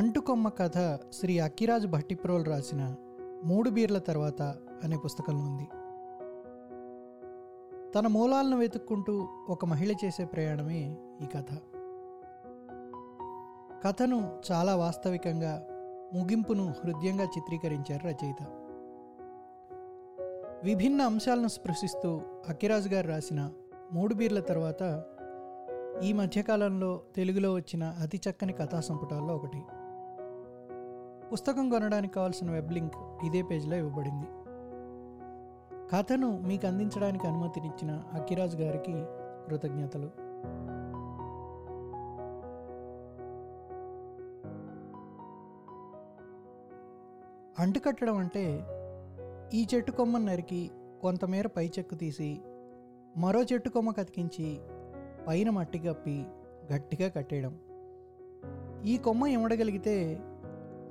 అంటుకొమ్మ కథ శ్రీ అక్కిరాజు భట్టిప్రోలు రాసిన మూడు బీర్ల తర్వాత అనే పుస్తకంలో ఉంది. తన మూలాలను వెతుక్కుంటూ ఒక మహిళ చేసే ప్రయాణమే ఈ కథ. కథను చాలా వాస్తవికంగా ముగింపును హృదయంగా చిత్రీకరించారు రచయిత. విభిన్న అంశాలను స్పృశిస్తూ అక్కిరాజు గారు రాసిన మూడు బీర్ల తర్వాత ఈ మధ్యకాలంలో తెలుగులో వచ్చిన అతి చక్కని కథా సంపుటాల్లో ఒకటి. పుస్తకం కొనడానికి కావాల్సిన వెబ్ లింక్ ఇదే పేజీలో ఇవ్వబడింది. కథను మీకు అందించడానికి అనుమతినిచ్చిన అఖిరాజ్ గారికి కృతజ్ఞతలు. అంటుకట్టడం అంటే ఈ చెట్టు కొమ్మను నరికి కొంతమేర పై చెక్కు తీసి మరో చెట్టు కొమ్మ కతికించి పైన మట్టి కప్పి గట్టిగా కట్టేయడం. ఈ కొమ్మ ఇమడగలిగితే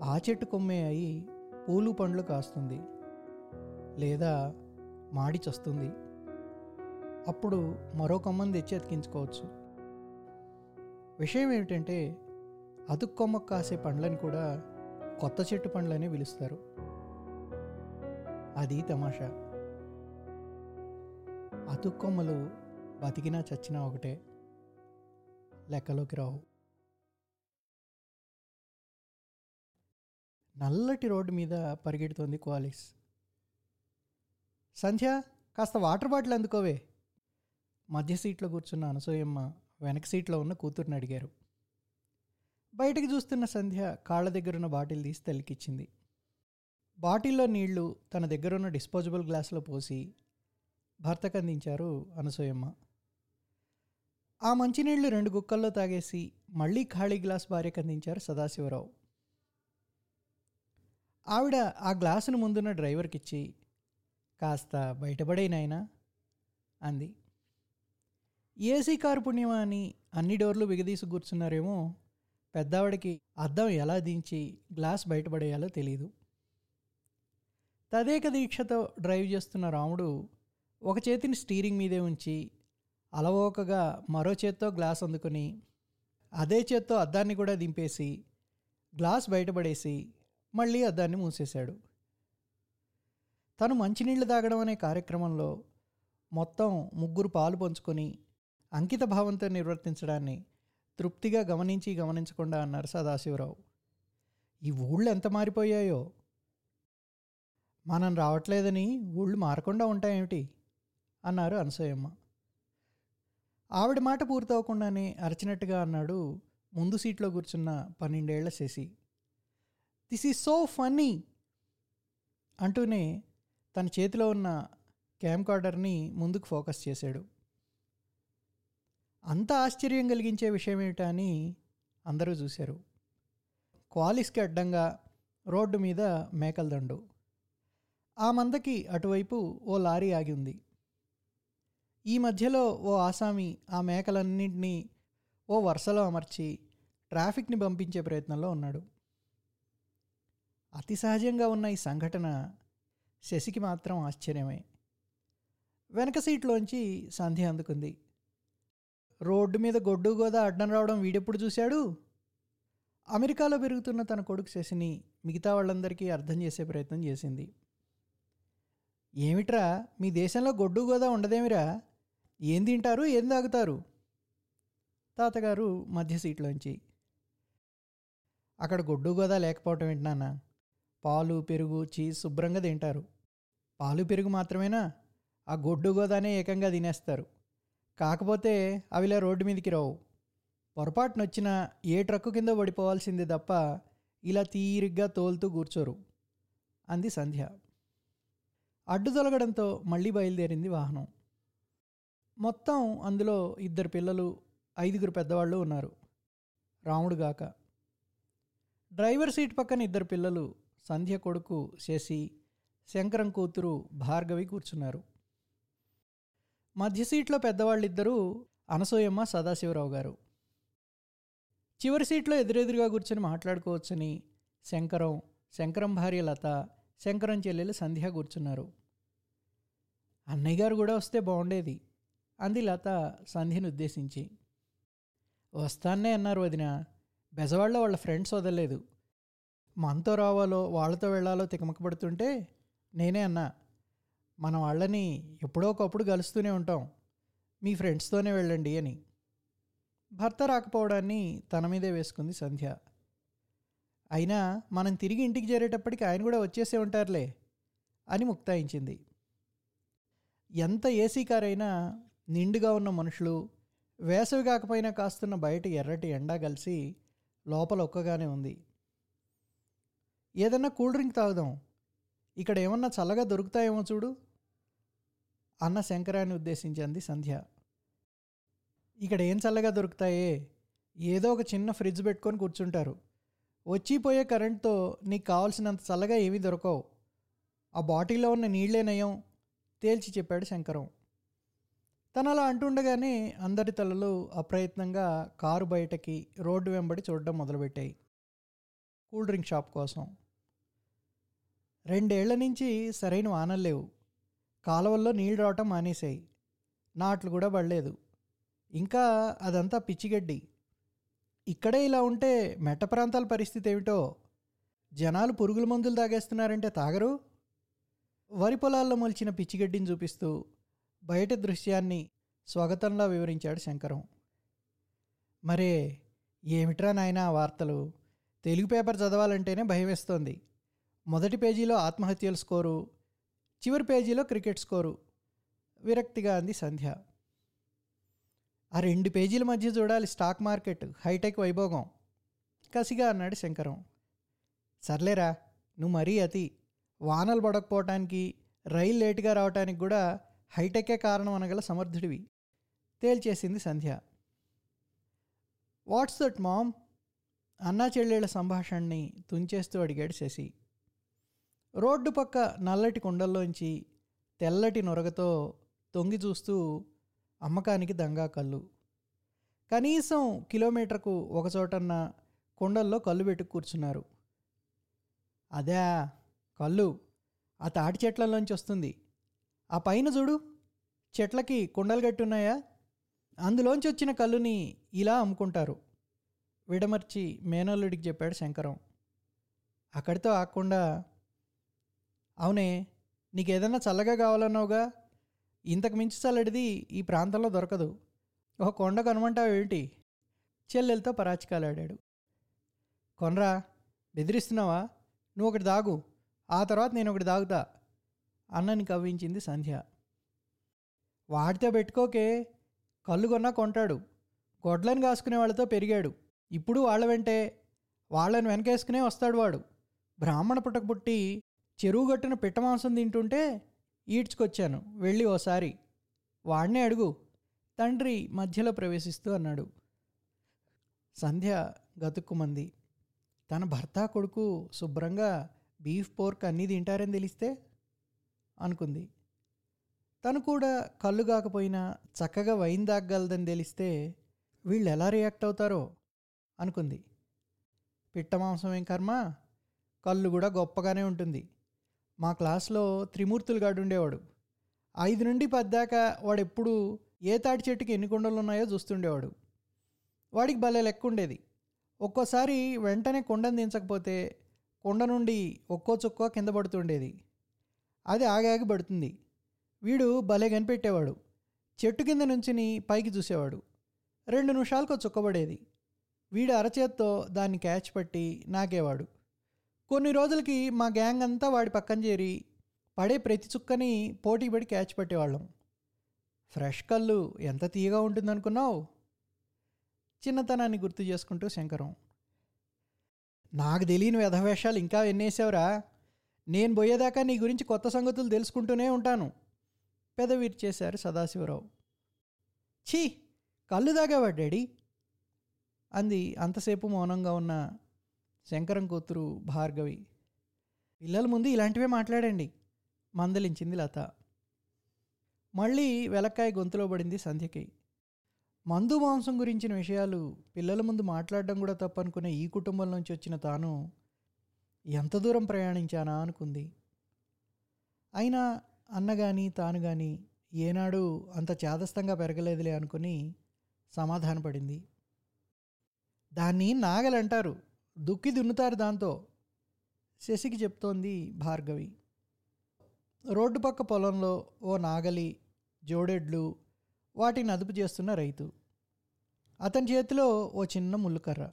ఆ చెట్టు కొమ్మే అయి పూలు పండ్లు కాస్తుంది లేదా మాడి చస్తుంది. అప్పుడు మరో కొమ్మను తెచ్చి అతికించుకోవచ్చు. విషయం ఏమిటంటే అతుకు కొమ్మకు కాసే పండ్లని కూడా కొత్త చెట్టు పండ్లనే పిలుస్తారు. అది తమాషా. అతుక్కొమ్మలు బతికినా చచ్చినా ఒకటే. లెక్కలోకి రావు. నల్లటి రోడ్డు మీద పరిగెడుతోంది క్వాలిస్ సంధ్య కాస్త వాటర్ బాటిల్ అందుకోవే. మధ్య సీట్లో కూర్చున్న అనసూయమ్మ వెనక సీట్లో ఉన్న కూతుర్ని అడిగారు. బయటకు చూస్తున్న సంధ్య కాళ్ళ దగ్గరున్న బాటిల్ తీసి తల్లికిచ్చింది బాటిల్లో నీళ్ళు తన దగ్గరున్న డిస్పోజబుల్ గ్లాసులో పోసి భర్తకు అందించారు అనసూయమ్మ. ఆ మంచినీళ్ళు రెండు గుక్కల్లో తాగేసి మళ్ళీ ఖాళీ గ్లాస్ భార్యకు అందించారు సదాశివరావు. ఆవిడ ఆ గ్లాసును ముందున్న డ్రైవర్కి ఇచ్చి కాస్త బయటపడేనాయనా అంది. ఏసీ కారు పుణ్యమా అని అన్ని డోర్లు బిగదీసి కూర్చున్నారేమో పెద్దావిడకి అద్దం ఎలా దించి గ్లాస్ బయటపడేయాలో తెలియదు తదేక దీక్షతో డ్రైవ్ చేస్తున్న రాముడు ఒక చేతిని స్టీరింగ్ మీదే ఉంచి అలవోకగా మరో చేత్తో గ్లాస్ అందుకుని అదే చేత్తో అద్దాన్ని కూడా దింపేసి గ్లాస్ బయటపడేసి మళ్ళీ అద్దాన్ని మూసేశాడు. తను మంచినీళ్ళు తాగడం అనే కార్యక్రమంలో మొత్తం ముగ్గురు పాలు పంచుకొని అంకిత భావంతో నిర్వర్తించడాన్ని తృప్తిగా గమనించి గమనించకుండా అన్నారు సదాశివరావు ఈ ఊళ్ళు ఎంత మారిపోయాయో? మనం రావట్లేదని ఊళ్ళు మారకుండా ఉంటాయేమిటి? అన్నారు అనసూయమ్మ. ఆవిడ మాట పూర్తవకుండానే అరచినట్టుగా అన్నాడు ముందు సీట్లో కూర్చున్న పన్నెండేళ్ళ Sashi. This is so funny అంటూనే తన చేతిలో ఉన్న క్యామ్ కార్డర్ని ముందుకు ఫోకస్ చేశాడు. అంత ఆశ్చర్యం కలిగించే విషయం ఏమిటా అని అందరూ చూశారు. క్వాలిస్కి అడ్డంగా రోడ్డు మీద మేకల దండు ఆ మందకి అటువైపు ఓ లారీ ఆగి ఉంది. ఈ మధ్యలో ఓ ఆసామి ఆ మేకలన్నింటినీ ఓ వరుసలో అమర్చి ట్రాఫిక్ని పంపించే ప్రయత్నంలో ఉన్నాడు. అతి సహజంగా ఉన్న ఈ సంఘటన శశికి మాత్రం ఆశ్చర్యమే. వెనక సీట్లోంచి సంధ్య అందుకుంది. రోడ్డు మీద గొడ్డు గోదా అడ్డం రావడం వీడెప్పుడు చూశాడు? అమెరికాలో పెరుగుతున్న తన కొడుకు శశిని మిగతా వాళ్ళందరికీ అర్థం చేసే ప్రయత్నం చేసింది. ఏమిట్రా మీ దేశంలో గొడ్డు గోదా ఉండదేమిరా? ఏం తింటారు ఏం తాగుతారు? తాతగారు మధ్య సీట్లోంచి అక్కడ గొడ్డు గోదా లేకపోవటం ఏంటన్నా పాలు పెరుగు చీజ్ శుభ్రంగా తింటారు. పాలు పెరుగు మాత్రమేనా? ఆ గొడ్డు గోదానే ఏకంగా తినేస్తారు. కాకపోతే అవిలా రోడ్డు మీదకి రావు. పొరపాటునొచ్చిన ఏ ట్రక్కు కింద పడిపోవాల్సిందే తప్ప ఇలా తీరిగ్గా తోలుతూ కూర్చోరు. అంది సంధ్య. అడ్డు తొలగడంతో మళ్ళీ బయలుదేరింది వాహనం. మొత్తం అందులో ఇద్దరు పిల్లలు ఐదుగురు పెద్దవాళ్ళు ఉన్నారు. రాముడు గాక. డ్రైవర్ సీట్ పక్కన ఇద్దరు పిల్లలు సంధ్య కొడుకు శశి శంకరం కూతురు భార్గవి కూర్చున్నారు. మధ్య సీట్లో పెద్దవాళ్ళిద్దరూ అనసూయమ్మ సదాశివరావు గారు. చివరి సీట్లో ఎదురెదురుగా కూర్చొని మాట్లాడుకోవచ్చని శంకరం శంకరం భార్య లత శంకరం చెల్లెలు సంధ్య కూర్చున్నారు. అన్నయ్య గారు కూడా వస్తే బాగుండేది అంది లత సంధ్యను ఉద్దేశించి. వస్తానే అన్నారు వదిన బెజవాడలో వాళ్ళ ఫ్రెండ్స్ వదలలేదు. మనతో రావాలో వాళ్ళతో వెళ్ళాలో తికమకపడుతుంటే నేనే అన్నా మన వాళ్ళని ఎప్పుడో ఒకప్పుడు కలుస్తూనే ఉంటాం మీ ఫ్రెండ్స్తోనే వెళ్ళండి అని. భర్త రాకపోవడాన్ని తన మీదే వేసుకుంది సంధ్య. అయినా మనం తిరిగి ఇంటికి చేరేటప్పటికి ఆయన కూడా వచ్చేసే ఉంటారులే అని ముక్తాయించింది. ఎంత ఏసీ కార్ అయినా నిండుగా ఉన్న మనుషులు వేసవి కాకపోయినా కాస్తున్న బయట ఎర్రటి ఎండా కలిసి లోపల ఒక్కగానే ఉంది. ఏదన్నా కూల్ డ్రింక్ తాగుదాం. ఇక్కడ ఏమన్నా చల్లగా దొరుకుతాయేమో చూడు. అన్న శంకరాన్ని ఉద్దేశించింది సంధ్య. ఇక్కడ ఏం చల్లగా దొరుకుతాయే? ఏదో ఒక చిన్న ఫ్రిడ్జ్ పెట్టుకొని కూర్చుంటారు. వచ్చిపోయే కరెంట్తో నీకు కావాల్సినంత చల్లగా ఏమీ దొరకవు. ఆ బాటిల్లో ఉన్న నీళ్ళే నయం తేల్చి చెప్పాడు శంకరం. తను అలా అంటుండగానే అందరి తలలు అప్రయత్నంగా కారు బయటకి రోడ్డు వెంబడి చూడడం మొదలుపెట్టాయి. కూల్ డ్రింక్ షాప్ కోసం. రెండేళ్ళ నుంచి సరైన వానలు లేవు. కాలువల్లో నీళ్ళు రావటం మానేశాయి. నాట్లు కూడా పడలేదు. ఇంకా అదంతా పిచ్చిగడ్డి. ఇక్కడే ఇలా ఉంటే మెట్ట ప్రాంతాల పరిస్థితి ఏమిటో? జనాలు పురుగుల మందులు తాగేస్తున్నారంటే తాగరు? వరి పొలాల్లో మొలిచిన పిచ్చిగడ్డిని చూపిస్తూ బయట దృశ్యాన్ని స్వాగతంలా వివరించాడు శంకరం. మరే ఏమిట్రా నాయన వార్తలు? తెలుగు పేపర్ చదవాలంటేనే భయం వేస్తోంది మొదటి పేజీలో ఆత్మహత్యల స్కోరు చివరి పేజీలో క్రికెట్ స్కోరు విరక్తిగా అంది సంధ్య. ఆ రెండు పేజీల మధ్య చూడాలి స్టాక్ మార్కెట్ హైటెక్ వైభోగం. కసిగా అన్నాడు శంకరం. సర్లేరా నువ్వు మరీ అతి. వానలు పడకపోవటానికి రైలు లేటుగా రావటానికి కూడా హైటెకే కారణం అనగల సమర్థుడివి. తేల్చేసింది సంధ్య. What's that mom? అన్నా చెల్లెళ్ళ సంభాషణని తుంచేస్తూ అడిగాడు శశి. రోడ్డు పక్క నల్లటి కుండల్లోంచి తెల్లటి నొరగతో తొంగి చూస్తూ అమ్మకానికి దంగా కళ్ళు. కనీసం కిలోమీటర్కు ఒక చోటన్న కుండల్లో కళ్ళు పెట్టి కూర్చున్నారు. అదే కళ్ళు ఆ తాటి చెట్లలోంచి వస్తుంది. ఆ పైన చూడు చెట్లకి కుండలు గట్టున్నాయా? అందులోంచి వచ్చిన కళ్ళుని ఇలా అమ్ముకుంటారు. విడమర్చి మేనల్లుడికి చెప్పాడు శంకరం. అక్కడితో ఆకుండా అవునే నీకేదన్నా చల్లగా కావాలన్నావుగా? ఇంతకు మించి చల్లడిది ఈ ప్రాంతంలో దొరకదు. ఒక కొండ కొనమంటావు ఏంటి చెల్లెలతో పరాచికాలాడాడు. కొనరా బెదిరిస్తున్నావా? నువ్వు ఒకటి దాగు ఆ తర్వాత నేను ఒకటి దాగుతా అన్నని కవ్వించింది సంధ్య. వాడితో పెట్టుకోకే కళ్ళు కొన్నా కొంటాడు. గొడ్లను కాసుకునే వాళ్ళతో పెరిగాడు. ఇప్పుడు వాళ్ళ వెంటే వాళ్ళని వెనకేసుకునే వస్తాడు వాడు. బ్రాహ్మణ పుట్టక పుట్టి చెరువు గట్టున పిట్ట మాంసం తింటుంటే ఈడ్చుకొచ్చాను. వెళ్ళి ఓసారి. వాడినే అడుగు. తండ్రి మధ్యలో ప్రవేశిస్తూ అన్నాడు. సంధ్య గతుక్కుమంది. తన భర్త కొడుకు శుభ్రంగా బీఫ్ పోర్క్ అన్నీ తింటారని తెలిస్తే? అనుకుంది. తను కూడా కళ్ళు కాకపోయినా చక్కగా వైన్ దాగలదని తెలిస్తే వీళ్ళు ఎలా రియాక్ట్ అవుతారో? అనుకుంది. పిట్ట మాంసం ఏం కర్మ? కళ్ళు కూడా గొప్పగానే ఉంటుంది. మా క్లాస్లో త్రిమూర్తులు గాడు ఉండేవాడు. ఐదు నుండి పద్దాకా వాడు ఎప్పుడు ఏ తాటి చెట్టుకి ఎన్ని కుండలు ఉన్నాయో చూస్తుండేవాడు. వాడికి భలే లెక్క ఉండేది. ఒక్కోసారి వెంటనే కుండను దించకపోతే కుండ నుండి ఒక్కో చుక్కో కింద పడుతుండేది. అది ఆగాగి పడుతుంది. వీడు భలే కనిపెట్టేవాడు. చెట్టు కింద నుంచిని పైకి చూసేవాడు. రెండు నిమిషాలకు చుక్కబడేది వీడు అరచేత్తో దాన్ని క్యాచ్ పట్టి నాకేవాడు. కొన్ని రోజులకి మా గ్యాంగ్ అంతా వాడి పక్కన చేరి పడే ప్రతి చుక్కని పోటీ పడి క్యాచ్ పట్టేవాళ్ళం. ఫ్రెష్ కళ్ళు ఎంత తీయగా ఉంటుందనుకున్నావు? చిన్నతనాన్ని గుర్తు చేసుకుంటూ శంకరం. నాకు తెలియని వ్యధవేషాలు ఇంకా ఎన్నేసావురా? నేను పోయేదాకా నీ గురించి కొత్త సంగతులు తెలుసుకుంటూనే ఉంటాను. పెదవీరు చేశారు సదాశివరావు. ఛీ! కళ్ళు దాగావా డాడీ! అంది అంతసేపు మౌనంగా ఉన్న శంకరం కూతురు భార్గవి. పిల్లల ముందు ఇలాంటివే మాట్లాడండి. మందలించింది లత. మళ్ళీ వెలక్కాయ గొంతులో పడింది సంధ్యకి. మందు మాంసం గురించిన విషయాలు పిల్లల ముందు మాట్లాడడం కూడా తప్పనుకునే ఈ కుటుంబం నుంచి వచ్చిన తాను ఎంత దూరం ప్రయాణించానా అనుకుంది. అయినా అన్న కానీ తాను కానీ ఏనాడు అంత చేదస్తంగా పెరగలేదులే అనుకుని సమాధానపడింది. దాన్ని నాగలంటారు. దుక్కి దున్నుతారు దాంతో. శశికి చెప్తోంది భార్గవి. రోడ్డు పక్క పొలంలో ఓ నాగలి జోడెడ్లు వాటిని అదుపు చేస్తున్న రైతు. అతని చేతిలో ఓ చిన్న ముళ్ళుకర్ర.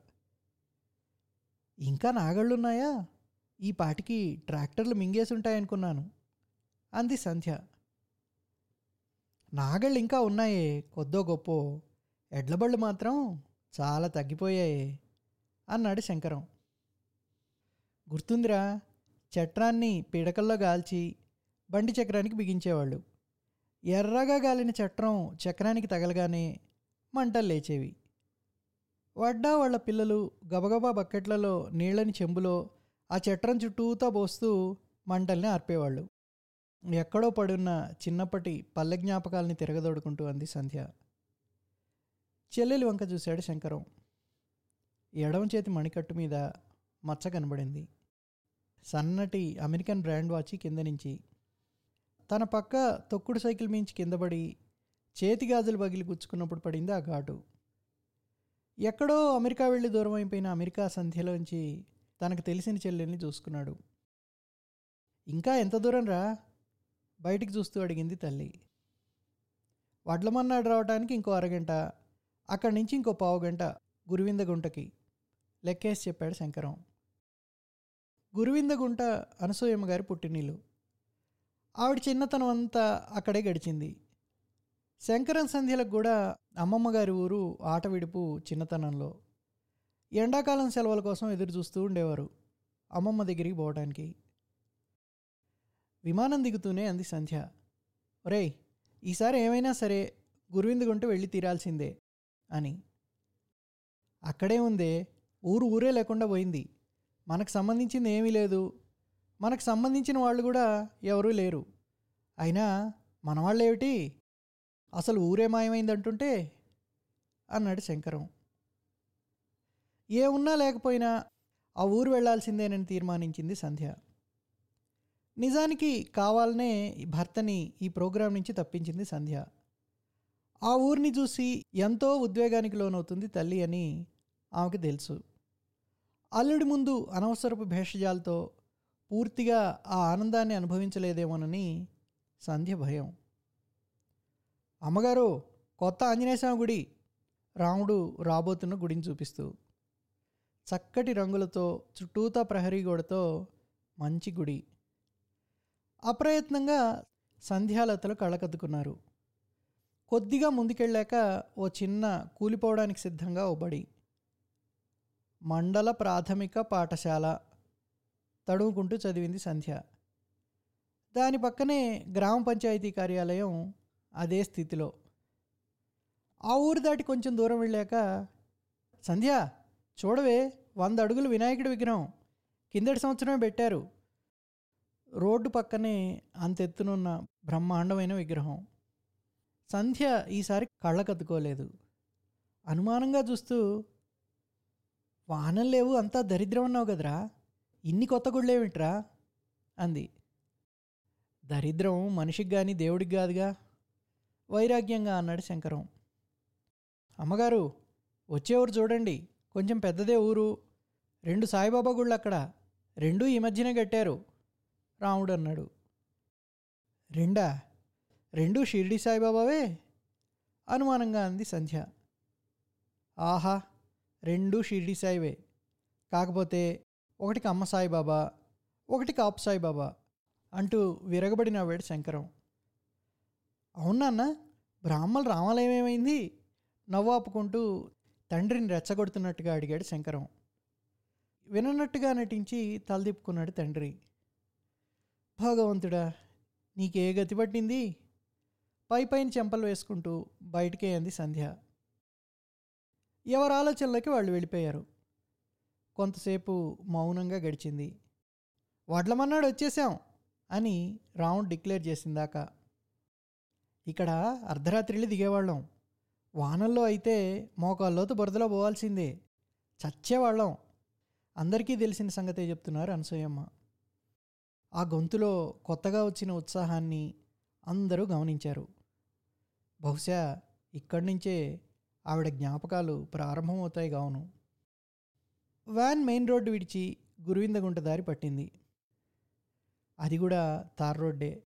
ఇంకా నాగళ్ళున్నాయా? ఈ పాటికి ట్రాక్టర్లు మింగేసి ఉంటాయనుకున్నాను అంది సంధ్య. నాగళ్ళు ఇంకా ఉన్నాయే కొద్దో గొప్పో. ఎడ్లబళ్ళు మాత్రం చాలా తగ్గిపోయాయి. అన్నాడు శంకరం. గుర్తుందిరా చట్రాన్ని పీడకల్లో గాల్చి బండి చక్రానికి బిగించేవాళ్ళు. ఎర్రగా గాలిన చట్రం చక్రానికి తగలగానే మంటలు లేచేవి. వడ్డా వాళ్ళ పిల్లలు గబగబా బకెట్లలో నీళ్ళని చెంబులో ఆ చట్రం చుట్టూతా పోస్తూ మంటల్ని ఆర్పేవాళ్ళు. ఎక్కడో పడున్న చిన్నప్పటి పల్లె జ్ఞాపకాలని తిరగదోడుకుంటూ అంది సంధ్య. చెల్లెలి వంక చూశాడు శంకరం. ఎడమ చేతి మణికట్టు మీద మచ్చ కనబడింది. సన్నటి అమెరికన్ బ్రాండ్ వాచ్ కింద నుంచి తన పక్క తొక్కుడు సైకిల్ మించి కింద పడి చేతి గాజులు పగిలి గుచ్చుకున్నప్పుడు పడింది ఆ ఘాటు. ఎక్కడో అమెరికా వెళ్ళి దూరం అయిపోయిన అమెరికా సంధ్యలోంచి తనకు తెలిసిన చెల్లెల్ని చూసుకున్నాడు. ఇంకా ఎంత దూరం రా? బయటికి చూస్తూ అడిగింది తల్లి. వడ్లమన్నాడు రావడానికి ఇంకో అరగంట అక్కడి నుంచి ఇంకో పావు గంట గురువింద గుంటకి లెక్కేసి చెప్పాడు శంకరం గురువిందగుంట అనసూయమ్మ గారి పుట్టినీళ్ళు ఆవిడ చిన్నతనం అంతా అక్కడే గడిచింది. శంకరం సంధ్యలకు కూడా అమ్మమ్మ గారి ఊరు ఆట విడుపు చిన్నతనంలో. ఎండాకాలం సెలవుల కోసం ఎదురు చూస్తూ ఉండేవారు అమ్మమ్మ దగ్గరికి పోవడానికి విమానం దిగుతూనే అంది సంధ్య. ఒరేయ్ ఈసారి ఏమైనా సరే గురువిందగుంట వెళ్ళి తీరాల్సిందే అని. అక్కడే ఉందే ఊరు ఊరే లేకుండా పోయింది. మనకు సంబంధించింది ఏమీ లేదు. మనకు సంబంధించిన వాళ్ళు కూడా ఎవరూ లేరు. అయినా మన వాళ్ళేమిటి అసలు ఊరే మాయమైందంటుంటే అన్నాడు శంకరం. ఏ ఉన్నా లేకపోయినా ఆ ఊరు వెళ్ళాల్సిందేనని తీర్మానించింది సంధ్య. నిజానికి కావాలనే ఈ భర్తని ఈ ప్రోగ్రాం నుంచి తప్పించింది సంధ్య. ఆ ఊరిని చూసి ఎంతో ఉద్వేగానికి లోనవుతుంది తల్లి అని ఆమెకు తెలుసు. అల్లుడి ముందు అనవసరపు భేషజాలతో పూర్తిగా ఆ ఆనందాన్ని అనుభవించలేదేమోనని సంధ్య భయం. అమ్మగారు కొత్త ఆంజనేయస్వామి గుడి రాముడు రాబోతున్న గుడిని చూపిస్తూ చక్కటి రంగులతో చుట్టూతా ప్రహరీ గోడతో మంచి గుడి. అప్రయత్నంగా సంధ్యాలతలు కళ్ళకద్దుకున్నారు. కొద్దిగా ముందుకెళ్ళాక ఓ చిన్న కూలిపోవడానికి సిద్ధంగా ఓ బడి. మండల ప్రాథమిక పాఠశాల తడుముకుంటూ చదివింది సంధ్య. దాని పక్కనే గ్రామ పంచాయతీ కార్యాలయం అదే స్థితిలో. ఆ ఊరు దాటి కొంచెం దూరం వెళ్ళాక సంధ్య చూడవే వంద అడుగులు వినాయకుడి విగ్రహం కిందటి సంవత్సరమే పెట్టారు. రోడ్డు పక్కనే అంతెత్తునున్న బ్రహ్మాండమైన విగ్రహం. సంధ్య ఈసారి కళ్ళకద్దుకోలేదు అనుమానంగా చూస్తూ వానలు లేవు అంతా దరిద్రం అన్నావు కదరా. ఇన్ని కొత్త గుళ్ళేమిట్రా అంది. దరిద్రం మనిషికి కానీ దేవుడికి కాదుగా. వైరాగ్యంగా అన్నాడు శంకరం. అమ్మగారు వచ్చేవారు చూడండి. కొంచెం పెద్దదే ఊరు. రెండు సాయిబాబా గుళ్ళు అక్కడ. రెండూ ఈ మధ్యనే కట్టారు. రాముడు అన్నాడు. రెండా? రెండు షిరిడి సాయిబాబావే? అనుమానంగా అంది సంధ్య. ఆహా! రెండు షిరిడి సాయివే. కాకపోతే ఒకటికి అమ్మ సాయిబాబా ఒకటి కాపు సాయిబాబా అంటూ విరగబడి నవ్వాడు శంకరం. అవునాన్న బ్రాహ్మణ రామాలయం ఏమైంది? నవ్వాపుకుంటూ తండ్రిని రెచ్చగొడుతున్నట్టుగా అడిగాడు శంకరం. విననట్టుగా నటించి తలదిప్పుకున్నాడు తండ్రి. భగవంతుడా నీకే గతి పట్టింది? పై పైన చెంపలు వేసుకుంటూ బయటికే అంది సంధ్య. ఎవరి ఆలోచనలోకి వాళ్ళు వెళ్ళిపోయారు. కొంతసేపు మౌనంగా గడిచింది. వడ్లమన్నాడు వచ్చేసాం అని రావుండ్ డిక్లేర్ చేసిందాక. ఇక్కడ అర్ధరాత్రిళ్ళు దిగేవాళ్ళం. వానల్లో అయితే మోకాల్లోతు బురదలో పోవాల్సిందే. చచ్చేవాళ్ళం. అందరికీ తెలిసిన సంగతే చెప్తున్నారు అనసూయమ్మ. ఆ గొంతులో కొత్తగా వచ్చిన ఉత్సాహాన్ని అందరూ గమనించారు. బహుశా ఇక్కడి నుంచే ఆవిడ జ్ఞాపకాలు ప్రారంభమవుతాయి కావును వ్యాన్ మెయిన్ రోడ్డు విడిచి గురువిందగుంట దారి పట్టింది. అది కూడా తార్ రోడ్డే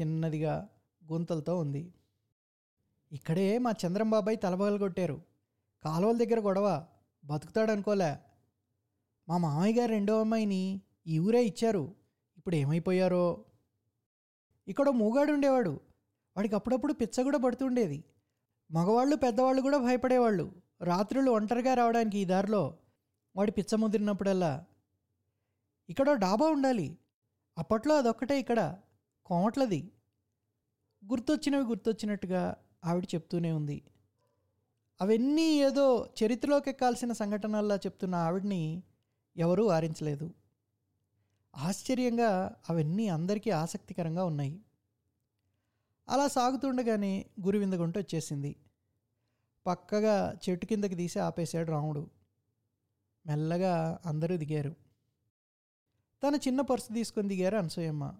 చిన్నదిగా గుంతలతో ఉంది. ఇక్కడే మా చంద్రం బాబాయ్ తలబగలు కొట్టారు. కాలువల దగ్గర గొడవ బతుకుతాడనుకోలే. మా మామయ్య గారు రెండో అమ్మాయిని ఈ ఊరే ఇచ్చారు. ఇప్పుడు ఏమైపోయారో? ఇక్కడ మూగాడు ఉండేవాడు వాడికి అప్పుడప్పుడు పిచ్చ కూడా పడుతుండేది. మగవాళ్ళు పెద్దవాళ్ళు కూడా భయపడేవాళ్ళు. రాత్రులు ఒంటరిగా రావడానికి ఈ దారిలో వాడి పిచ్చ ముదిరినప్పుడల్లా ఇక్కడ డాబా ఉండాలి. అప్పట్లో అదొక్కటే ఇక్కడ. కోమట్లది. గుర్తొచ్చినవి గుర్తొచ్చినట్టుగా ఆవిడ చెప్తూనే ఉంది. అవన్నీ ఏదో చరిత్రలోకి ఎక్కాల్సిన సంఘటనల్లా చెప్తున్న ఆవిడ్ని ఎవరూ వారించలేదు ఆశ్చర్యంగా అవన్నీ అందరికీ ఆసక్తికరంగా ఉన్నాయి. అలా సాగుతుండగానే గురువిందగుంట వచ్చేసింది. పక్కగా చెట్టు కిందకి తీసి ఆపేశాడు రాముడు. మెల్లగా అందరూ దిగారు. తన చిన్న పర్సు తీసుకొని దిగారు అనసూయమ్మ.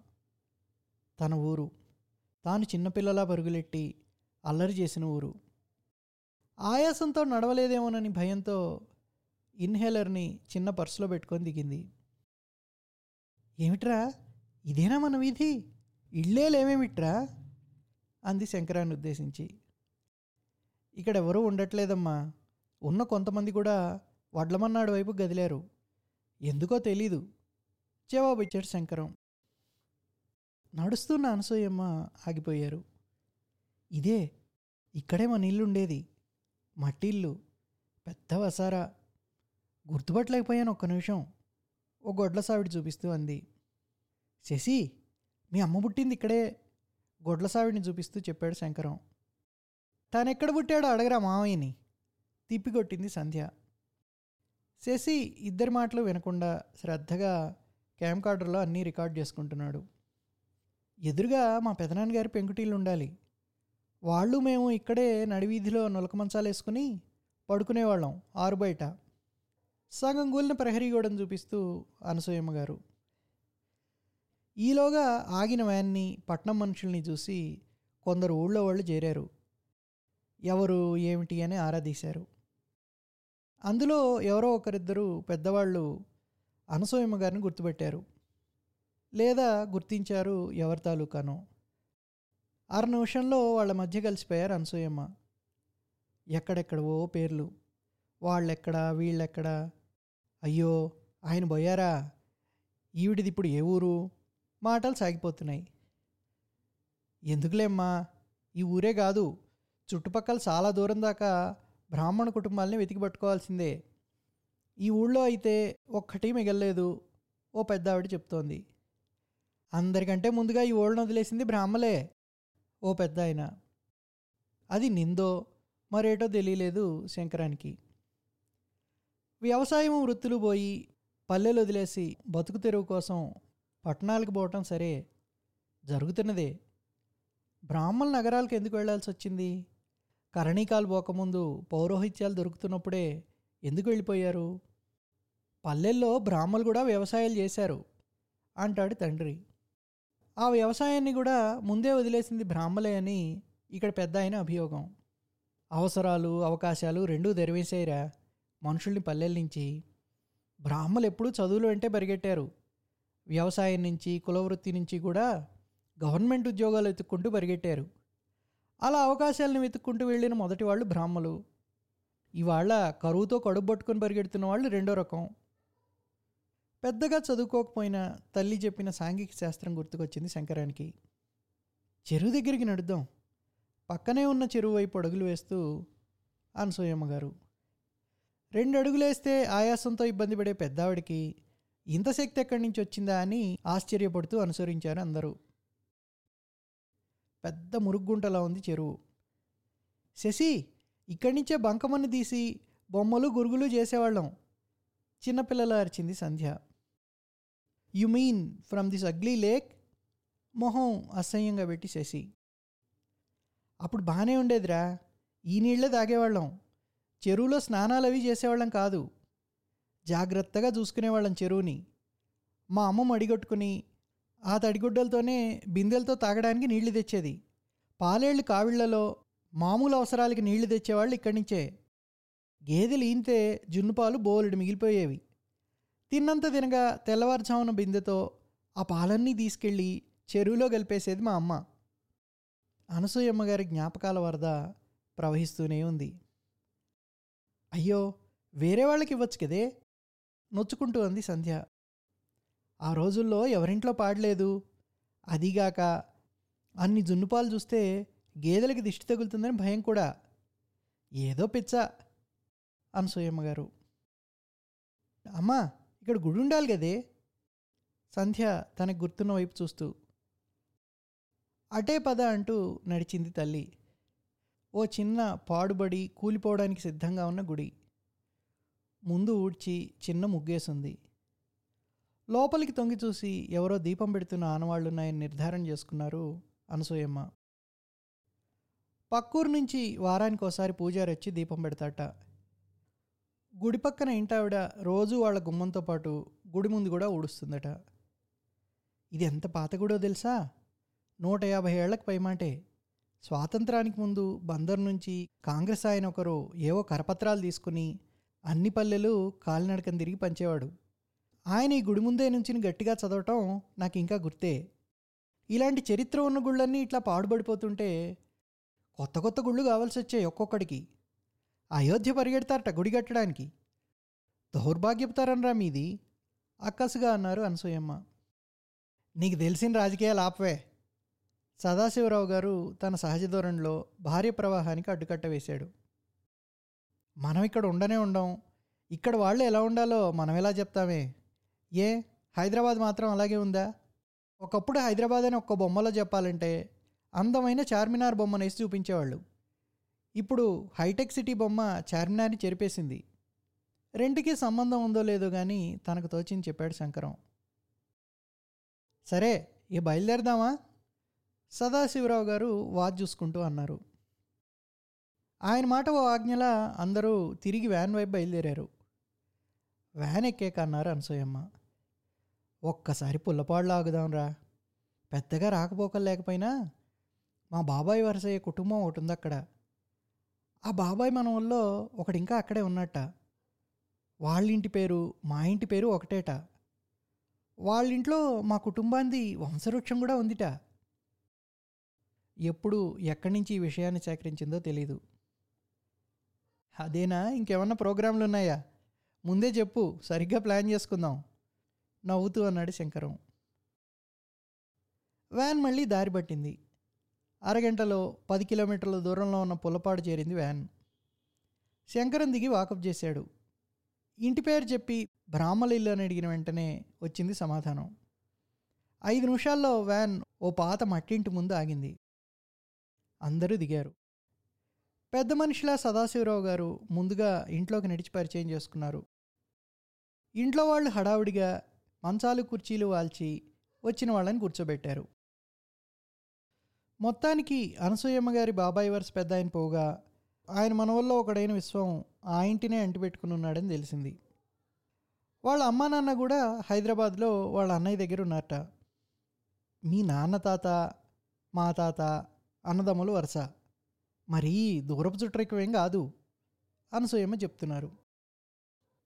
తన ఊరు. తాను చిన్నపిల్లలా పరుగులెట్టి అల్లరి చేసిన ఊరు. ఆయాసంతో నడవలేదేమోనని భయంతో ఇన్హేలర్ని చిన్న పర్సులో పెట్టుకొని దిగింది. ఏమిట్రా? ఇదేనా మన వీధి? ఇళ్ళే లేవేమిట్రా అంది శంకరాన్ని ఉద్దేశించి. ఇక్కడ ఎవరూ ఉండట్లేదమ్మా. ఉన్న కొంతమంది కూడా వడ్లమన్నాడు వైపు గదిలారు. ఎందుకో తెలీదు. జవాబు ఇచ్చాడు శంకరం. నడుస్తున్న అనసూయమ్మ ఆగిపోయారు. ఇదే ఇక్కడే మన ఇల్లు ఉండేది మట్టిల్లు పెద్ద వసారా. గుర్తుపట్టలేకపోయాను ఒక్క నిమిషం. ఓ గొడ్ల సావిడి చూపిస్తూ అంది. శశి మీ అమ్మ పుట్టింది ఇక్కడే. గొడ్లసావిడిని చూపిస్తూ చెప్పాడు శంకరం. తానెక్కడ పుట్టాడో అడగరా మావయ్యని తిప్పికొట్టింది సంధ్య. శశి ఇద్దరి మాటలు వినకుండా శ్రద్ధగా క్యామ్ కార్డర్లో అన్నీ రికార్డ్ చేసుకుంటున్నాడు. ఎదురుగా మా పెదనాన్నగారి పెంకుటీళ్ళు ఉండాలి వాళ్ళు మేము ఇక్కడే నడివీధిలో నులక మంచాలు వేసుకుని పడుకునేవాళ్ళం ఆరు బయట. సగం గూలిన ప్రహరీ గోడను చూపిస్తూ అనసూయమ్మ గారు. ఈలోగా ఆగిన వ్యాన్ని పట్నం మనుషుల్ని చూసి కొందరు ఊళ్ళో వాళ్ళు చేరారు. ఎవరు ఏమిటి అని ఆరాధీశారు అందులో ఎవరో ఒకరిద్దరు పెద్దవాళ్ళు అనసూయమ్మ గారిని గుర్తుపెట్టారు. లేదా గుర్తించారు ఎవరి తాలూకానో. అర నిమిషంలో వాళ్ళ మధ్య కలిసిపోయారు అనసూయమ్మ. ఎక్కడెక్కడవో పేర్లు. వాళ్ళెక్కడ వీళ్ళెక్కడ? అయ్యో ఆయన పోయారా ఈవిడిది ఇప్పుడు ఏ ఊరు? మాటలు సాగిపోతున్నాయి. ఎందుకులేమ్మా? ఈ ఊరే కాదు. చుట్టుపక్కల చాలా దూరం దాకా బ్రాహ్మణ కుటుంబాలని వెతికి పట్టుకోవాల్సిందే ఈ ఊళ్ళో అయితే ఒక్కటి మిగల్లేదు. ఓ పెద్ద ఆవిడ చెప్తోంది. అందరికంటే ముందుగా ఈ ఊళ్ళను వదిలేసింది బ్రాహ్మలే. ఓ పెద్ద ఆయన అది నిందో మరేటో తెలియలేదు శంకరానికి. వ్యవసాయం వృత్తులు పోయి పల్లెలు వదిలేసి బతుకు తెరువు కోసం పట్టణాలకు పోవటం సరే జరుగుతున్నదే. బ్రాహ్మణ నగరాలకు ఎందుకు వెళ్ళాల్సి వచ్చింది? కరణీకాలు పోకముందు పౌరోహిత్యాలు దొరుకుతున్నప్పుడే ఎందుకు వెళ్ళిపోయారు? పల్లెల్లో బ్రాహ్మలు కూడా వ్యవసాయాలు చేశారు అంటాడు తండ్రి. ఆ వ్యవసాయాన్ని కూడా ముందే వదిలేసింది బ్రాహ్మలే అని ఇక్కడ పెద్ద ఆయన అభియోగం. అవసరాలు అవకాశాలు రెండూ తెరవేసాయిరా మనుషుల్ని పల్లెల నుంచి. బ్రాహ్మలు ఎప్పుడూ చదువులు వెంటే పరిగెట్టారు. వ్యవసాయం నుంచి కులవృత్తి నుంచి కూడా గవర్నమెంట్ ఉద్యోగాలు వెతుక్కుంటూ పరిగెట్టారు. అలా అవకాశాలను వెతుక్కుంటూ వెళ్ళిన మొదటి వాళ్ళు బ్రాహ్మలు. ఇవాళ కరువుతో కడుపు పట్టుకొని పరిగెడుతున్న వాళ్ళు రెండో రకం. పెద్దగా చదువుకోకపోయినా తల్లి చెప్పిన సాంఘిక శాస్త్రం గుర్తుకొచ్చింది శంకరానికి. చెరువు దగ్గరికి నడుద్దాం. పక్కనే ఉన్న చెరువు వైపు అడుగులు వేస్తూ అనసూయమ్మ గారు రెండు అడుగులేస్తే ఆయాసంతో ఇబ్బంది పడే పెద్దావిడికి ఇంత శక్తి ఎక్కడి నుంచి వచ్చిందా అని ఆశ్చర్యపడుతూ అనుసరించారు అందరూ. పెద్ద మురుగుంటలా ఉంది చెరువు. శశి ఇక్కడి నుంచే బంకమన్ను తీసి బొమ్మలు గురుగులు చేసేవాళ్ళం. చిన్నపిల్లల అరిచింది Sandhya. You mean from this ugly lake? మొహం అసహ్యంగా పెట్టి శశి. అప్పుడు బాగానే ఉండేదిరా. ఈ నీళ్ళే తాగేవాళ్ళం. చెరువులో స్నానాలు అవి చేసేవాళ్ళం కాదు. జాగ్రత్తగా చూసుకునేవాళ్ళం చెరువుని. మా అమ్మ మడిగొట్టుకుని ఆ తడిగుడ్డలతోనే బిందెలతో తాగడానికి నీళ్ళు తెచ్చేది. పాలేళ్ళు కావిళ్ళలో మామూలు అవసరాలకి నీళ్ళు తెచ్చేవాళ్ళు ఇక్కడి నుంచే. గేదెలు ఈంతే జున్నుపాలు బోలెడు మిగిలిపోయేవి. తిన్నంత తినగా తెల్లవారుజామున బిందెతో ఆ పాలన్నీ తీసుకెళ్ళి చెరువులో కలిపేసేది మా అమ్మ. అనసూయమ్మ గారి జ్ఞాపకాల వరద ప్రవహిస్తూనే ఉంది. అయ్యో వేరే వాళ్ళకి ఇవ్వచ్చు కదే? నొచ్చుకుంటూ అంది సంధ్య. ఆ రోజుల్లో ఎవరింట్లో పాడలేదు? అదిగాక అన్ని జున్నుపాలు చూస్తే గేదెలకి దిష్టి తగులుతుందని భయం కూడా. ఏదో పిచ్చ అనసూయమ్మ గారు. అమ్మా ఇక్కడ గుడి ఉండాలి కదే సంధ్య తనకు గుర్తున్న వైపు చూస్తూ. అటే పద అంటూ నడిచింది తల్లి. ఓ చిన్న పాడుబడి కూలిపోవడానికి సిద్ధంగా ఉన్న గుడి. ముందు ఊడ్చి చిన్న ముగ్గేసింది. లోపలికి తొంగి చూసి ఎవరో దీపం పెడుతున్న ఆనవాళ్ళున్నాయని నిర్ధారణ చేసుకున్నారు అనసూయమ్మ. పక్కూరు నుంచి వారానికి ఒకసారి పూజారి వచ్చి దీపం పెడతాట. గుడి పక్కన ఇంటావిడ రోజు వాళ్ళ గుమ్మంతో పాటు గుడి ముందు కూడా ఊడుస్తుందట. ఇది ఎంత పాత గుడో తెలుసా? నూట యాభై ఏళ్ళకు పైమాటే. స్వాతంత్రానికి ముందు బందర్ నుంచి కాంగ్రెస్ ఆయన ఒకరు ఏవో కరపత్రాలు తీసుకుని అన్ని పల్లెలు కాలినడకని తిరిగి పంచేవాడు. ఆయన ఈ గుడి ముందే నుంచి గట్టిగా చదవటం నాకు ఇంకా గుర్తే. ఇలాంటి చరిత్ర ఉన్న గుళ్ళన్నీ ఇట్లా పాడుబడిపోతుంటే కొత్త కొత్త గుళ్ళు కావాల్సి వచ్చాయి ఒక్కొక్కడికి. అయోధ్య పరిగెడతారట గుడి కట్టడానికి. దౌర్భాగ్యపుతారనరా మీది. అక్కసుగా అన్నారు అనసూయమ్మ. నీకు తెలిసిన రాజకీయాలు ఆపవే. సదాశివరావు గారు తన సహజ ధోరణిలో భార్య ప్రవాహానికి అడ్డుకట్ట వేశాడు. మనం ఇక్కడ ఉండనే ఉండం. ఇక్కడ వాళ్ళు ఎలా ఉండాలో మనం ఎలా చెప్తామే? ఏ? హైదరాబాద్ మాత్రం అలాగే ఉందా? ఒకప్పుడు హైదరాబాద్ అని ఒక్క బొమ్మలో చెప్పాలంటే అందమైన చార్మినార్ బొమ్మనేసి చూపించేవాళ్ళు. ఇప్పుడు హైటెక్ సిటీ బొమ్మ చార్మినార్ని చెరిపేసింది. రెండుకి సంబంధం ఉందో లేదో కానీ తనకు తోచింది చెప్పాడు శంకరం. సరే ఇక బయలుదేరదామా? సదాశివరావు గారు వాచ్ చూసుకుంటూ అన్నారు. ఆయన మాట ఓ ఆజ్ఞలా అందరూ తిరిగి వ్యాన్ వైపు బయలుదేరారు. వ్యాన్ ఎక్కాక అన్నారు అనసూయమ్మ. ఒక్కసారి పుల్లపాడులో ఆగుదాంరా పెద్దగా రాకపోకలు లేకపోయినా మా బాబాయ్ వరసయ్య కుటుంబం ఒకటి ఉంది అక్కడ ఆ బాబాయ్ మన ఊళ్ళో ఒకటి ఇంకా అక్కడే ఉన్నట్ట. వాళ్ళ ఇంటి పేరు మా ఇంటి పేరు ఒకటేట. వాళ్ళ ఇంట్లో మా కుటుంబాంది వంశవృక్షం కూడా ఉందిట. ఎప్పుడు ఎక్కడి నుంచి ఈ విషయాన్ని సేకరించిందో తెలీదు. అదేనా? ఇంకేమన్నా ప్రోగ్రాంలు ఉన్నాయా? ముందే చెప్పు సరిగ్గా ప్లాన్ చేసుకుందాం. నవ్వుతూ అన్నాడు శంకరం. వ్యాన్ మళ్ళీ దారి పట్టింది. అరగంటలో పది కిలోమీటర్ల దూరంలో ఉన్న పుల్లపాడు చేరింది వ్యాన్. శంకరం దిగి వాకప్ చేశాడు. ఇంటి పేరు చెప్పి బ్రాహ్మల ఇల్లు అని అడిగిన వెంటనే వచ్చింది సమాధానం. ఐదు నిమిషాల్లో వ్యాన్ ఓ పాత మట్టింటి ముందు ఆగింది. అందరూ దిగారు. పెద్ద మనిషిలా సదాశివరావు గారు ముందుగా ఇంట్లోకి నడిచి పరిచయం చేసుకున్నారు. ఇంట్లో వాళ్ళు హడావుడిగా మంచాలు కుర్చీలు వాల్చి వచ్చిన వాళ్ళని కూర్చోబెట్టారు. మొత్తానికి అనసూయమ్మ గారి బాబాయ్ వరుస పెద్ద ఆయన పోగా ఆయన మనవల్లో ఒకడైన విశ్వం ఆ ఇంటినే అంటిపెట్టుకుని ఉన్నాడని తెలిసింది. వాళ్ళ అమ్మా నాన్న కూడా హైదరాబాద్లో వాళ్ళ అన్నయ్య దగ్గర ఉన్నారట. మీ నాన్న తాత మా తాత అన్నదమ్ములు వరుస. మరీ దూరపు చుట్టరికమేం కాదు అనసూయమ్మ చెప్తున్నారు.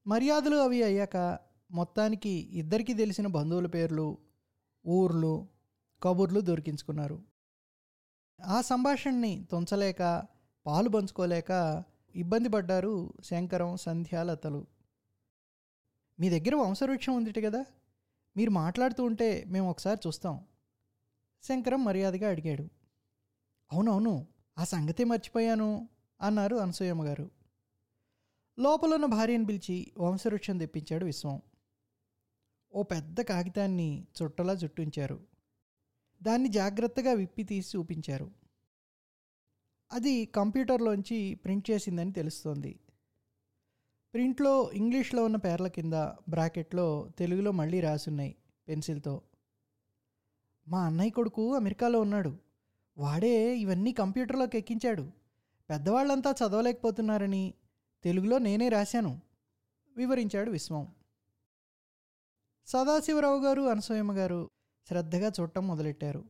మర్యాదలు అవి అయ్యాక మొత్తానికి ఇద్దరికీ తెలిసిన బంధువుల పేర్లు ఊర్లు కబుర్లు దొరికించుకున్నారు. ఆ సంభాషణని తుంచలేక పాలు పంచుకోలేక ఇబ్బంది పడ్డారు శంకరం సంధ్యాలతలు మీ దగ్గర వంశవృక్షం ఉందిట కదా మీరు మాట్లాడుతూ ఉంటే మేము ఒకసారి చూస్తాం శంకరం మర్యాదగా అడిగాడు. అవునవును ఆ సంగతే మర్చిపోయాను అన్నారు అనసూయమ్మ గారు. లోపలున్న భార్యను పిలిచి వంశవృక్షం తెప్పించాడు విశ్వం. ఓ పెద్ద కాగితాన్ని చుట్టలా చుట్టించారు. దాన్ని జాగ్రత్తగా విప్పి తీసి చూపించారు. అది కంప్యూటర్లోంచి ప్రింట్ చేసిందని తెలుస్తోంది. ప్రింట్లో ఇంగ్లీష్లో ఉన్న పేర్ల కింద బ్రాకెట్లో తెలుగులో మళ్ళీ రాసున్నాయి పెన్సిల్తో. మా అన్నయ్య కొడుకు అమెరికాలో ఉన్నాడు. వాడే ఇవన్నీ కంప్యూటర్లోకి ఎక్కించాడు. పెద్దవాళ్ళంతా చదవలేకపోతున్నారని తెలుగులో నేనే రాశాను వివరించాడు విశ్వం. సదాశివరావు గారు అనసూయమ్మ గారు శ్రద్ధగా చూడటం మొదలెట్టారు.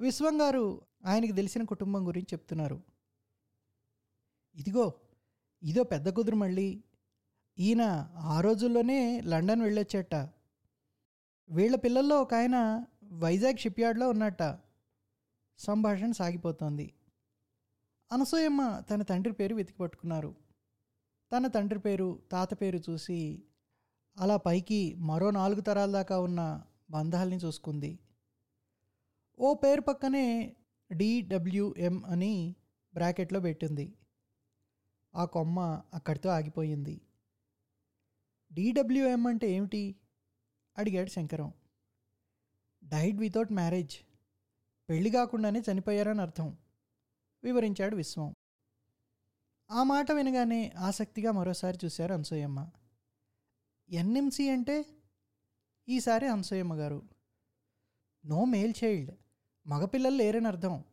విశ్వం గారు ఆయనకి తెలిసిన కుటుంబం గురించి చెప్తున్నారు. ఇదిగో ఇదో పెద్ద కుదురు మళ్ళీ. ఈయన ఆ రోజుల్లోనే లండన్ వెళ్ళొచ్చట. వీళ్ళ పిల్లల్లో ఒక ఆయన వైజాగ్ షిప్ యార్డ్లో ఉన్నట్ట సంభాషణ సాగిపోతోంది. అనసూయమ్మ తన తండ్రి పేరు వెతికి పట్టుకున్నారు. తన తండ్రి పేరు తాత పేరు చూసి అలా పైకి మరో నాలుగు తరాల దాకా ఉన్న బంధాలని చూసుకుంది. ఓ పేరు పక్కనే డిడబ్ల్యూఎం అని బ్రాకెట్లో పెట్టింది. ఆ కొమ్మ అక్కడితో ఆగిపోయింది. డిడబ్ల్యూఎం అంటే ఏమిటి? అడిగాడు శంకరం. Died without marriage. పెళ్ళి కాకుండానే చనిపోయారని అర్థం వివరించాడు విశ్వం. ఆ మాట వినగానే ఆసక్తిగా మరోసారి చూశారు అనసూయమ్మ ఎన్ఎంసి అంటే? ఈసారి అనసూయమ్మ గారు. నో మేల్ చైల్డ్ మగపిల్లలు లేరని అర్థం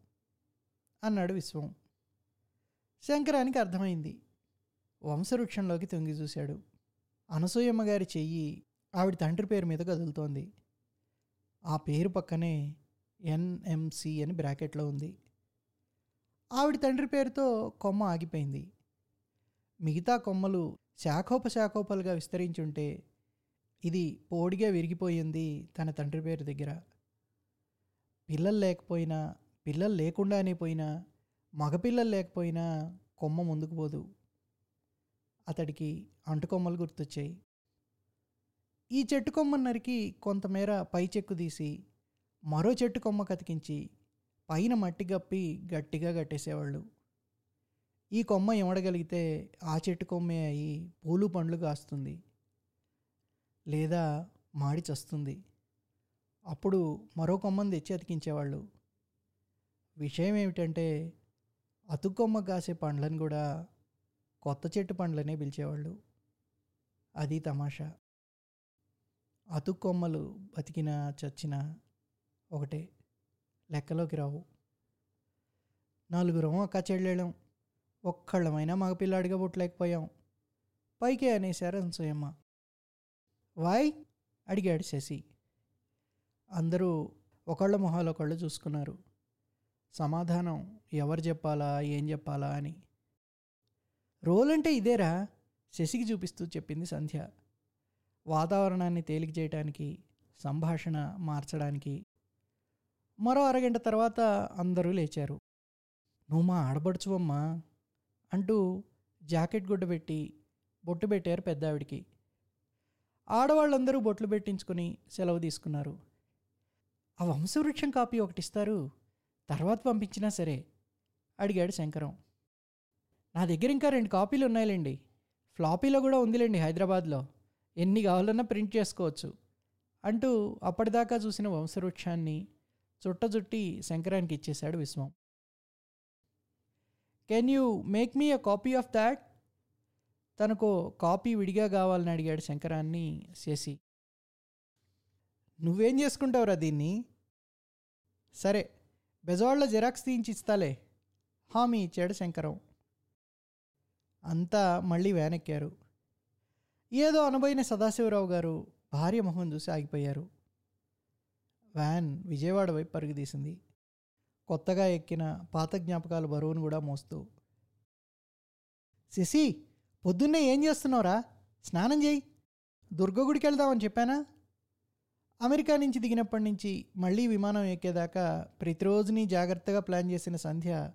అన్నాడు విశ్వం. శంకరానికి అర్థమైంది. వంశవృక్షంలోకి తొంగి చూశాడు. అనసూయమ్మ గారి చెయ్యి ఆవిడ తండ్రి పేరు మీద కదులుతోంది. ఆ పేరు పక్కనే ఎన్ఎంసి అని బ్రాకెట్లో ఉంది. ఆవిడ తండ్రి పేరుతో కొమ్మ ఆగిపోయింది. మిగతా కొమ్మలు శాఖోపశాఖోపలుగా విస్తరించుంటే ఇది పోడిగా విరిగిపోయింది తన తండ్రి పేరు దగ్గర. పిల్లలు లేకపోయినా పిల్లలు లేకుండానే పోయినా మగపిల్లలు లేకపోయినా కొమ్మ ముందుకు పోదు. అతడికి అంటుకొమ్మలు గుర్తొచ్చాయి. ఈ చెట్టు కొమ్మను నరికి కొంతమేర పై చెక్కు తీసి మరో చెట్టు కొమ్మ కతికించి పైన మట్టి గప్పి గట్టిగా కట్టేసేవాళ్ళు. ఈ కొమ్మ ఇమడగలిగితే ఆ చెట్టు కొమ్మే అయి పూలు పండ్లు కాస్తుంది. లేదా మాడి చస్తుంది. అప్పుడు మరో కొమ్మను తెచ్చి అతికించేవాళ్ళు. విషయం ఏమిటంటే అతుక్కొమ్మ కాసే పండ్లను కూడా కొత్త చెట్టు పండ్లనే పిలిచేవాళ్ళు. అది తమాషా. అతుకొమ్మలు బతికినా చచ్చినా ఒకటే. లెక్కలోకి రావు. నలుగురం అక్క చెల్లెళ్ళం. ఒక్కళ్ళమైనా మగపిల్లాడిగా పుట్టలేకపోయాం. పైకే అనేశారు అనసూయమ్మ. వాయ్! అడిగాడు శశి. అందరూ ఒకళ్ళ మొహాలు ఒకళ్ళు చూసుకున్నారు. సమాధానం ఎవరు చెప్పాలా ఏం చెప్పాలా అని. రోల్ అంటే ఇదేరా! శశికి చూపిస్తూ చెప్పింది సంధ్య. వాతావరణాన్ని తేలిక చేయడానికి సంభాషణ మార్చడానికి మరో అరగంట తర్వాత అందరూ లేచారు. నువ్వు మా ఆడబడుచువమ్మా అంటూ జాకెట్ గుడ్డ పెట్టి బొట్టు పెట్టారు పెద్ద ఆవిడికి ఆడవాళ్ళందరూ బొట్లు పెట్టించుకొని సెలవు తీసుకున్నారు. ఆ వంశవృక్షం కాపీ ఒకటి ఇస్తారు తర్వాత పంపించినా సరే అడిగాడు శంకరం. నా దగ్గర ఇంకా రెండు కాపీలు ఉన్నాయిలేండి. ఫ్లాపీలో కూడా ఉందిలేండి హైదరాబాద్లో. ఎన్ని కావాలన్నా ప్రింట్ చేసుకోవచ్చు అంటూ అప్పటిదాకా చూసిన వంశవృక్షాన్ని చుట్ట చుట్టి శంకరానికి ఇచ్చేశాడు Viswam. Can you make me a copy of that తనకు కాపీ విడిగా కావాలని అడిగాడు శంకరాన్ని శశి. నువ్వేం చేసుకుంటావురా దీన్ని? సరే బెజవాళ్ళ జెరాక్స్ తీయించి ఇస్తాలే. హామీ ఇచ్చాడు శంకరం. అంతా మళ్ళీ వ్యానెక్కారు. ఏదో అనబోయిన సదాశివరావు గారు భార్య మొహం చూసి ఆగిపోయారు. వ్యాన్ విజయవాడ వైపు పరుగుదీసింది కొత్తగా ఎక్కిన పాత జ్ఞాపకాలు బరువును కూడా మోస్తూ. శశి పొద్దున్నే ఏం చేస్తున్నావురా? స్నానం చేయి. దుర్గగుడికి వెళ్దామని చెప్పానా? అమెరికా నుంచి దిగినప్పటి నుంచి మళ్ళీ విమానం ఎక్కేదాకా ప్రతిరోజుని జాగ్రత్తగా ప్లాన్ చేసిన సంధ్య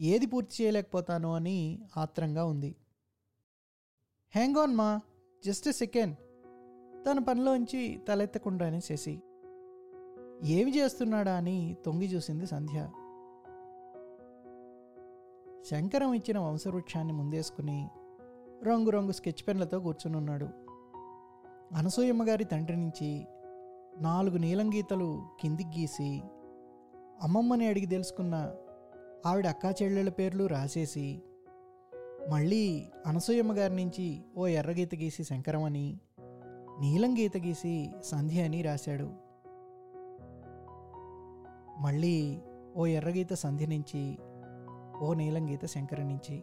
ఏది పూర్తి చేయలేకపోతానో అని ఆత్రంగా ఉంది. Hang on ma just second. తన పనిలోంచి తలెత్తకుండానే శశి ఏమి చేస్తున్నాడా అని తొంగి చూసింది సంధ్య. శంకరం ఇచ్చిన వంశవృక్షాన్ని ముందేసుకుని రంగురంగు స్కెచ్ పెన్లతో కూర్చునున్నాడు అనసూయమ్మ గారి తండ్రి నుంచి నాలుగు నీలం గీతలు కిందికి గీసి అమ్మమ్మని అడిగి తెలుసుకున్న ఆవిడ అక్కా చెల్లెళ్ళ పేర్లు రాసేసి మళ్ళీ అనసూయమ్మ గారి నుంచి ఓ ఎర్రగీత గీసి శంకరం అని నీలం గీత గీసి సంధ్య అని రాశాడు. మళ్ళీ ఓ ఎర్రగీత సంధి నుంచి ఓ నీలం గీత నుంచి